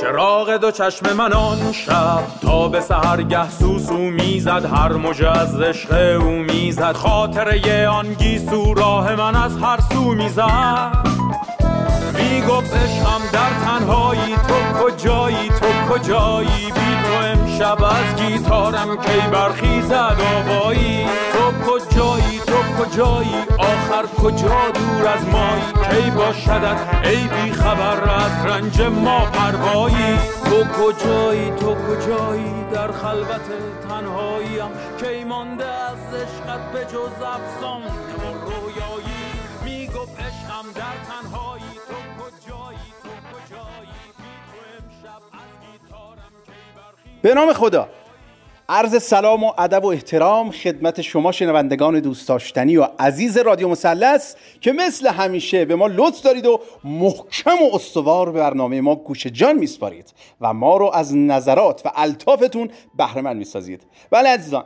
چراغ دو چشم من آن شب تا به سهرگه سوسو می‌زد هر موجه از عشق او می‌زد. خاطره آن گیسو راه من از هر سو می‌زد. می‌گفت عشقم در تنهایی تو کجایی تو کجایی؟ بی تو امشب از گیتارم کی برخیزد آوایی؟ تو کجایی؟ کجایی؟ آخر کجا دور از مایی؟ کی باشدت ای بی خبر از رنج ما پروایی؟ تو کجایی؟ تو کجایی؟ در خلوت تنهاییم. کی مانده از عشقت به جز افسانه و رویایی. می‌گفت عشقم در تنهایی. تو کجایی؟ تو کجایی؟ بی تو امشب از گیتارم کی برخی؟ به نام خدا. عرض سلام و ادب و احترام خدمت شما شنوندگان دوست داشتنی و عزیز رادیو مثلث که مثل همیشه به ما لطف دارید و محکم و استوار به برنامه ما گوش جان میسپارید و ما رو از نظرات و الطافتون بهره مند می‌سازید. بله عزیزان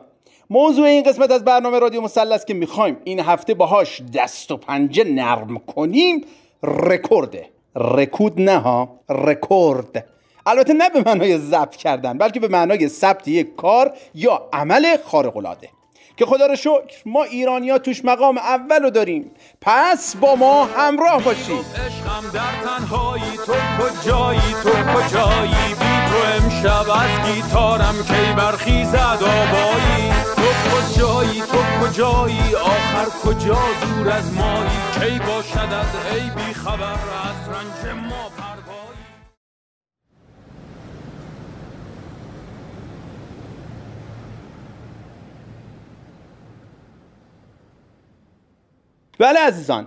موضوع این قسمت از برنامه رادیو مثلث که می‌خوایم این هفته باهاش دست و پنجه نرم کنیم رکورده. رکود نه ها رکورد. البته نه به معنای ضبط کردن بلکه به معنای ثبت یک کار یا عمل خارق العاده که خدا رو شکر ما ایرانیا توش مقام اول رو داریم. پس با ما همراه باشید. عشقم در تنهایی تو کجایی تو کجایی؟ بی تو امشب از گیتارم کی برخیزد آبایی؟ تو کجایی تو کجایی؟ آخر کجا دور از مایی؟ کی باشد از ای بی خبر؟ از رنج ما پروایی بله عزیزان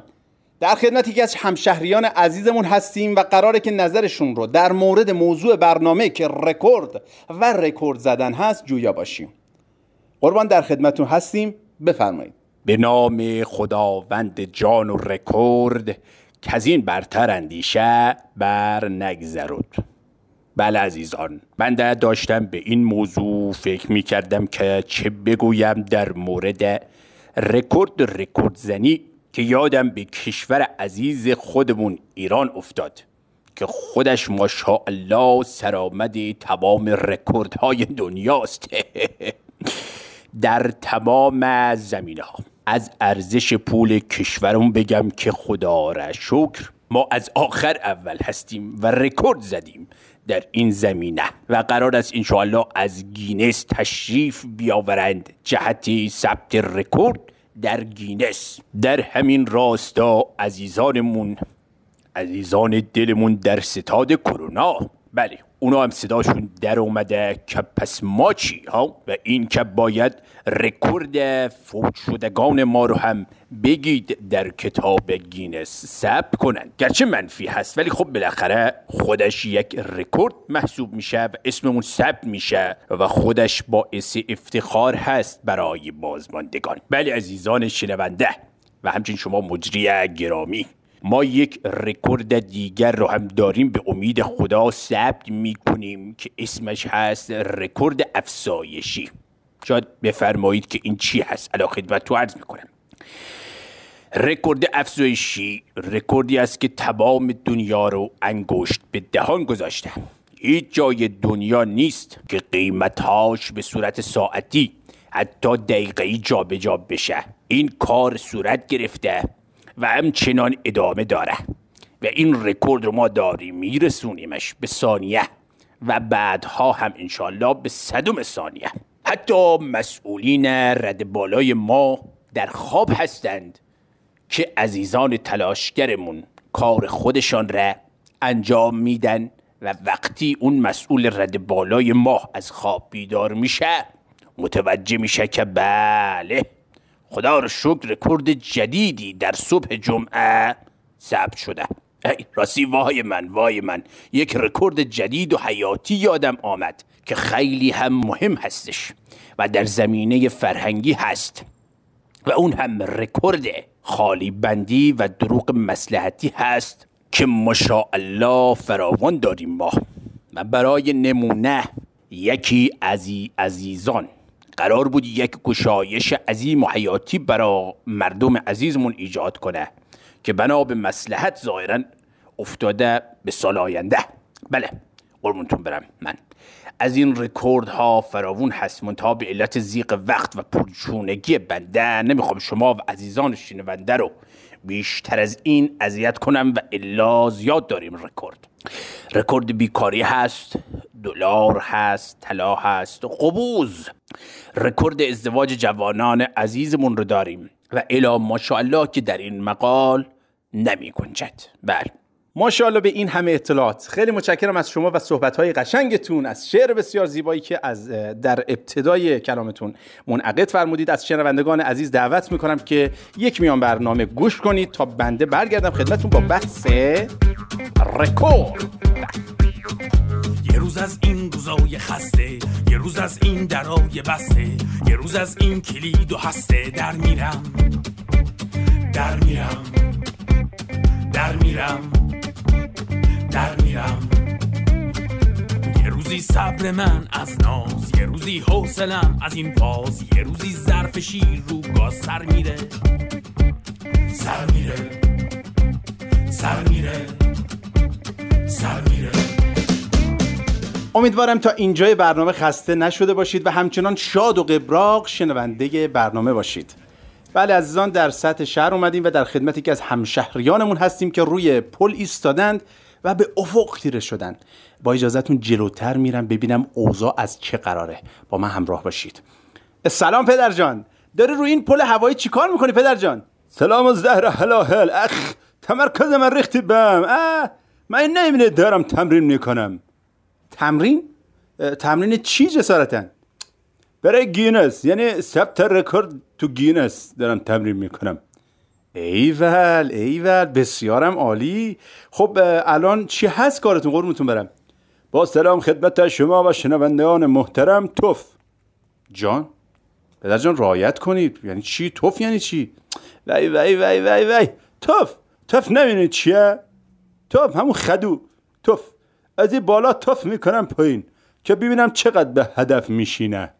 در خدمت یکی از همشهریان عزیزمون هستیم و قراره که نظرشون رو در مورد موضوع برنامه که رکورد و رکورد زدن هست جویا باشیم. قربان در خدمتون هستیم بفرمایید. به نام خداوند جان و رکورد که از این برتر اندیشه بر نگذرد. بله عزیزان من در داشتم به این موضوع فکر می کردم که چه بگویم در مورد رکورد رکورد زنی که یادم به کشور عزیز خودمون ایران افتاد که خودش ماشاءالله سرآمد تمام رکوردهای دنیاست. در تمام زمینه ها از ارزش پول کشورمون بگم که خدا را شکر ما از آخر اول هستیم و رکورد زدیم در این زمینه و قرار است انشاءالله از گینس تشریف بیاورند جهت ثبت رکورد. در گینس. در همین راستا عزیزانمون عزیزان دلمون در ستاد کرونا. بله. اونا هم صداشون در اومده که پس ما چی؟ ها؟ و این که باید رکورد فوت شدگان ما رو هم بگید در کتاب گینس ثبت کنند. گرچه منفی هست ولی خب بالاخره خودش یک رکورد محسوب میشه و اسممون ثبت میشه و خودش باعث افتخار هست برای بازماندگان. بله عزیزان شنونده و همچنین شما مجری گرامی. ما یک رکورد دیگر رو هم داریم. به امید خدا ثبت می‌کنیم که اسمش هست رکورد افزایشی. شاید بفرمایید که این چی هست؟ الان خدمت تو عرض می‌کنم. رکورد افزایشی رکوردی است که تمام دنیا رو انگشت به دهان گذاشته. هیچ جای دنیا نیست که قیمتهاش به صورت ساعتی حتی دقیقه‌ای جابجا بشه. این کار صورت گرفته. و همچنان ادامه داره و این رکورد رو ما داریم میرسونیمش به ثانیه. و بعدها هم انشالله به صدم ثانیه. حتی مسئولین رد بالای ما در خواب هستند که عزیزان تلاشگرمون کار خودشان را انجام میدن و وقتی اون مسئول رد بالای ما از خواب بیدار میشه متوجه میشه که بله خدا رو شکر رکورد جدیدی در صبح جمعه ثبت شده. ای راستی وای من وای من. یک رکورد جدید و حیاتی یادم آمد که خیلی هم مهم هستش و در زمینه فرهنگی هست و اون هم رکورد خالی بندی و دروغ مصلحتی هست که ماشاءالله فراوان داریم ما. و برای نمونه یکی از عزیزان قرار بود یک گشایش عظیم و حیاتی برای مردم عزیزمون ایجاد کنه که بنا به مسلحت ظاهرا افتاده به سال آینده. بله قربونتون برم. من از این رکورد ها فراوون هست منتها به علت زیق وقت و پرچونگی بنده. نمی‌خوام شما و عزیزان شنونده رو بیشتر از این اذیت کنم و الا زیاد داریم رکورد. رکورد بیکاری هست دلار هست طلا هست قبوز. رکورد ازدواج جوانان عزیزمون رو داریم و الا ماشاءالله که در این مقال نمی گنجد. بله. ماشاءالله به این همه اطلاعات. خیلی متشکرم از شما و صحبت‌های قشنگتون از شعر بسیار زیبایی که از در ابتدای کلامتون منعقد فرمودید. از شنوندگان عزیز دعوت می‌کنم که یک میان برنامه گوش کنید تا بنده برگردم خدمتتون با بحث رکورد. یه روز از این روزای خسته یه روز از این درای بسته یه روز از این کلید و هسته در میرم. در میرم. در میرم. در میرم. یه روزی صبر من از ناز یه روزی حوصلم از این باز یه روزی ظرف شیر رو گاز سر میره. سر میره. سر میره. سر میره. امیدوارم تا اینجای برنامه خسته نشده باشید و همچنان شاد و قبراق شنونده برنامه باشید. بله عزیزان در سطح شهر اومدیم و در خدمتی که از همشهریانمون هستیم که روی پل ایستادند. و به افق تیره شدن. با اجازهتون جلوتر میرم ببینم اوضاع از چه قراره. با من همراه باشید. سلام پدر جان. داری روی این پل هوایی چیکار می‌کنی پدر جان؟ سلام و زهر هلاهل اخ تمرکز من ریختی به هم. اه من نمیده دارم تمرین می‌کنم. تمرین؟ تمرین چی جسارتا؟ برای گینس یعنی ثبت رکورد تو گینس دارم تمرین می‌کنم. ایول ایول بسیارم عالی. خب الان چی هست کارتون؟ قربونتون برم. با سلام خدمت شما و شنوندگان محترم توف. جان پدر جان رایت کنید. یعنی چی؟ توف یعنی چی؟ وای وای وای وای وای. توف توف نمی‌دونی چیه توف همون خدو. توف از این بالا توف می‌کنم پایین که ببینم چقدر به هدف میشینه.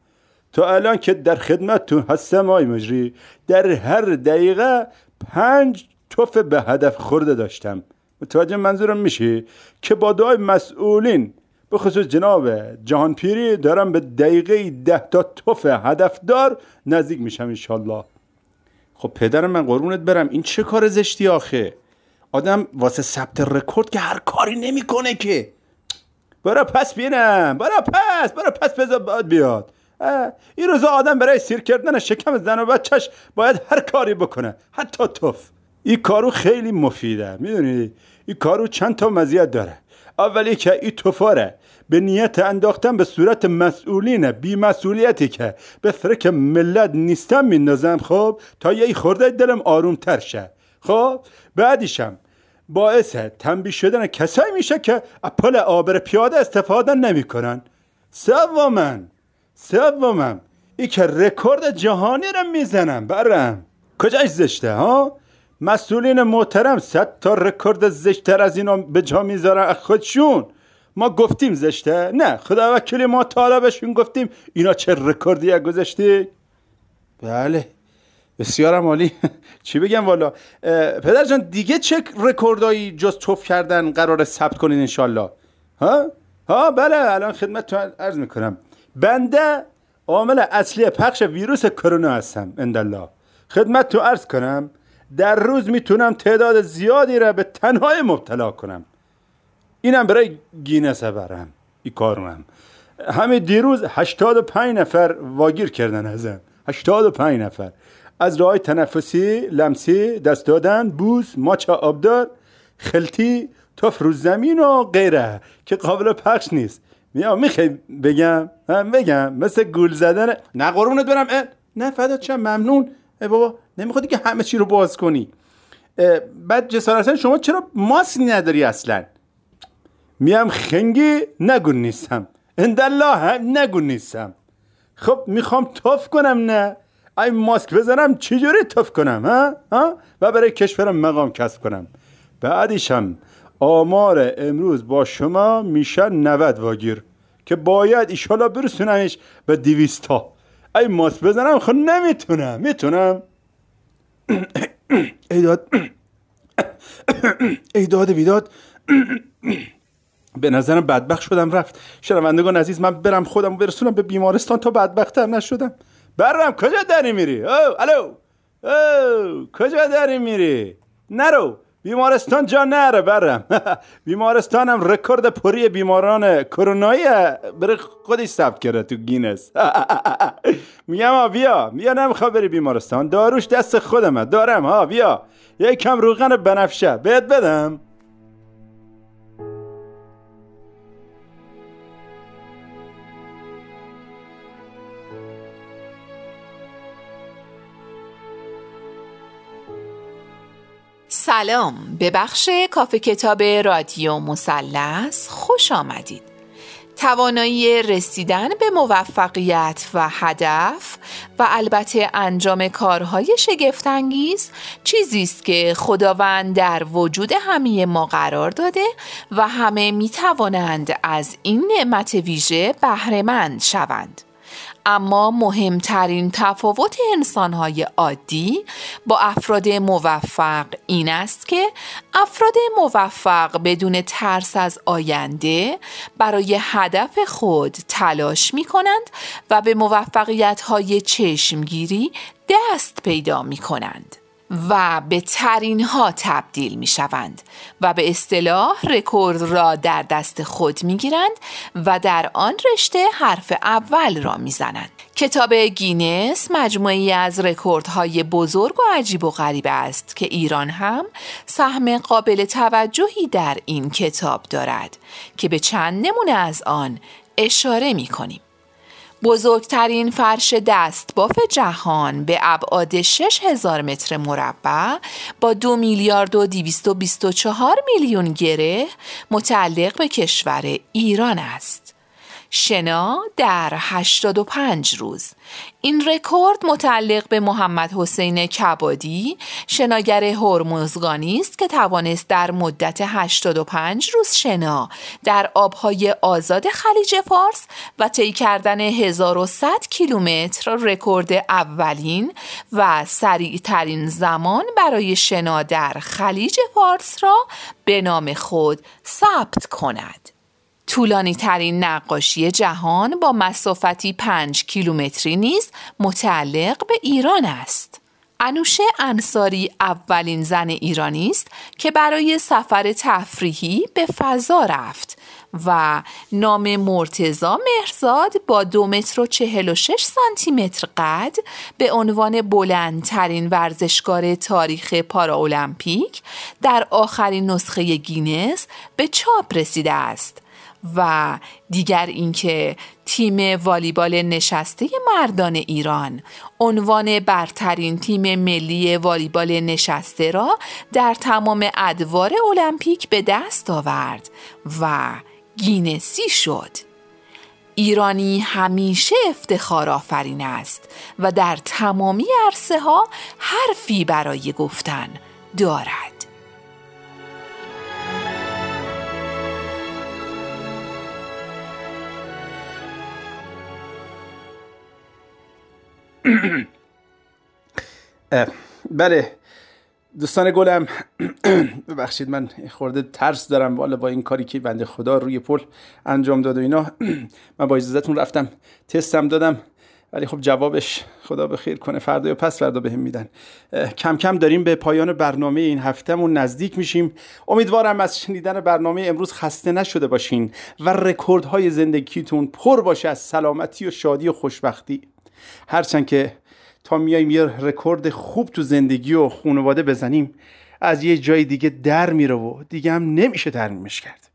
تا الان که در خدمتتون هستم آی مجری. در هر دقیقه پنج توف به هدف خورده داشتم. متوجه منظورم میشه که با دعای مسئولین به خصوص جناب جهان پیری دارم به دقیقه ده تا توف هدف دار نزدیک میشم انشالله خب پدرم من قربونت برم. این چه کار زشتی آخه؟ آدم واسه ثبت رکورد که هر کاری نمی‌کنه که. برا پس بینم. برا پس. برا پس بذار باید بیاد. این روزا آدم برای سیر کردن شکم زن و بچهش باید هر کاری بکنه. حتی توف. این کارو خیلی مفیده می‌دونی؟ این کارو چند تا مزیت داره. اولی که این توفاره. به نیت انداختن به صورت مسئولین بی مسئولیتی که به فرک ملت نیستم میندازم خب؟ تا یه خورده دلم آروم تر شه. خب؟ بعدیشم باعث تنبیه شدن کسایی میشه که اپل آبر پیاده استفاده نمی‌کنن. سومن سومم ای که رکورد جهانی رو می‌زنم برم. کجاش زشته ها؟ مسئولین محترم صد تا رکورد زشتر از اینا به جا می‌ذارن خودشون. ما گفتیم زشته؟ نه خدا وکیلی ما طالبشون گفتیم اینا چه رکوردی گذاشتی بله بسیارم عالی. چی بگم والا؟ پدر جان دیگه چه رکوردایی جز توف کردن قرار ثبت کنین انشالله ها؟ ها بله الان خدمت عرض می‌کنم. بنده عامل اصلی پخش ویروس کرونا هستم اندالله. خدمت تو عرض کنم در روز می‌تونم تعداد زیادی را به تنهایی مبتلا کنم. اینم برای گینس برم این کارم همه دیروز 85 نفر واگیر کردن ازم 85 نفر. از راه تنفسی لمسی دست دادن بوس ماچ آبدار خلطی توف رو زمین و غیره که قابل پخش نیست. میا می‌خوای بگم؟ بگم. مثل گول زدن نه قربونت برم نه فدات چم ممنون. بابا نمیخوادی که همه چی رو باز کنی. بعد جسارتا شما چرا ماسک نداری اصلا؟ میام خنگی نگون نیستم. اندالله هم نگون نیستم. خب می‌خوام توف کنم نه. ای ماسک بزنم چجوری توف کنم ها؟ ها؟ و برای کشورم مقام کسب کنم. بعدیشم آمار امروز با شما میشه 90 واگیر که باید ایشالا برسونمش به دیویستا ای ماس بزنم خب نمی‌تونم می‌تونم؟ ایداد ایداد بیداد به نظرم بدبخت شدم رفت. شنوندگان عزیز من برم خودم برسونم به بیمارستان تا بدبختتر نشدم. برم کجا داری میری؟ او الو. او کجا داری میری؟ نرو. بیمارستان جا نره برم بیمارستانم رکورد پری بیماران کرونایی. بره خودی ثبت کرده تو گینس. میگم بیا. بیا نمیخوا بری بیمارستان. داروش دست خودمه. دارم ها بیا. یک کم روغن بنفشه. بهت بدم. سلام به بخش کافه کتاب رادیو مثلث خوش آمدید توانایی رسیدن به موفقیت و هدف و البته انجام کارهای شگفتانگیز چیزی است که خداوند در وجود همه ما قرار داده و همه می توانند از این نعمت ویژه بهرهمند شوند. اما مهمترین تفاوت انسانهای عادی با افراد موفق این است که افراد موفق بدون ترس از آینده برای هدف خود تلاش می کنند و به موفقیت های چشمگیری دست پیدا می کنند. و به ترین ها تبدیل می شوند و به اصطلاح رکورد را در دست خود می گیرند و در آن رشته حرف اول را می زنند. کتاب گینس مجموعه‌ای از رکوردهای بزرگ و عجیب و غریب است که ایران هم سهم قابل توجهی در این کتاب دارد که به چند نمونه از آن اشاره می کنیم. بزرگترین فرش دستباف جهان به ابعاد 6000 متر مربع با دو میلیارد و 224 میلیون گره متعلق به کشور ایران است. شنا در 85 روز این رکورد متعلق به محمد حسین کبادی شناگر هرمزگانی است که توانست در مدت 85 روز شنا در آبهای آزاد خلیج فارس و طی کردن 1100 کیلومتر رکورد اولین و سریع ترین زمان برای شنا در خلیج فارس را به نام خود ثبت کند. طولانی ترین نقاشی جهان با مسافتی پنج کیلومتری نیز متعلق به ایران است. انوشه انصاری اولین زن ایرانی است که برای سفر تفریحی به فضا رفت و نام مرتزا مهرزاد با دو متر و چهل و شش سانتی متر قد به عنوان بلندترین ورزشکار تاریخ پاراولمپیک در آخرین نسخه گینس به چاپ رسیده است و دیگر اینکه تیم والیبال نشسته مردان ایران عنوان برترین تیم ملی والیبال نشسته را در تمام ادوار المپیک به دست آورد و گینسی شد. ایرانی همیشه افتخار آفرین است و در تمامی عرصه ها حرفی برای گفتن دارد. بله دوستان گلم ببخشید من خورده ترس دارم والا با این کاری که بنده خدا روی پل انجام داد و اینا من با اجازهتون رفتم تستم دادم ولی خب جوابش خدا به خیر کنه فردا یا پس فردا بهم میدن. کم کم داریم به پایان برنامه این هفتهمون نزدیک میشیم. امیدوارم از شنیدن برنامه امروز خسته نشده باشین و رکوردهای زندگیتون پر باشه از سلامتی و شادی و خوشبختی. هرچند که تا میایم یه رکورد خوب تو زندگی و خانواده بزنیم از یه جای دیگه در میره و دیگه هم نمیشه ترمیمش کرد.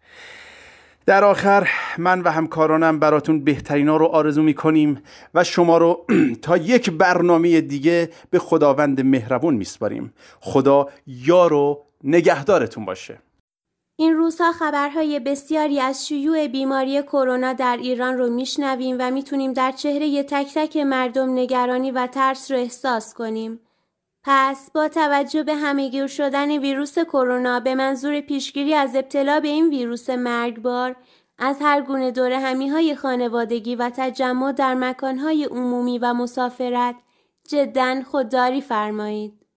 در آخر من و همکارانم براتون بهترینا رو آرزو می‌کنیم و شما رو تا یک برنامه دیگه به خداوند مهربون میسپاریم. خدا یار و نگهدارتون باشه. این روزها خبرهای بسیاری از شیوع بیماری کرونا در ایران رو میشنویم و می‌تونیم در چهره تک تک مردم نگرانی و ترس رو احساس کنیم. پس با توجه به همهگیر شدن ویروس کرونا به منظور پیشگیری از ابتلا به این ویروس مرگبار از هر گونه دور همی های خانوادگی و تجمع در مکانهای عمومی و مسافرت جدا خودداری فرمایید.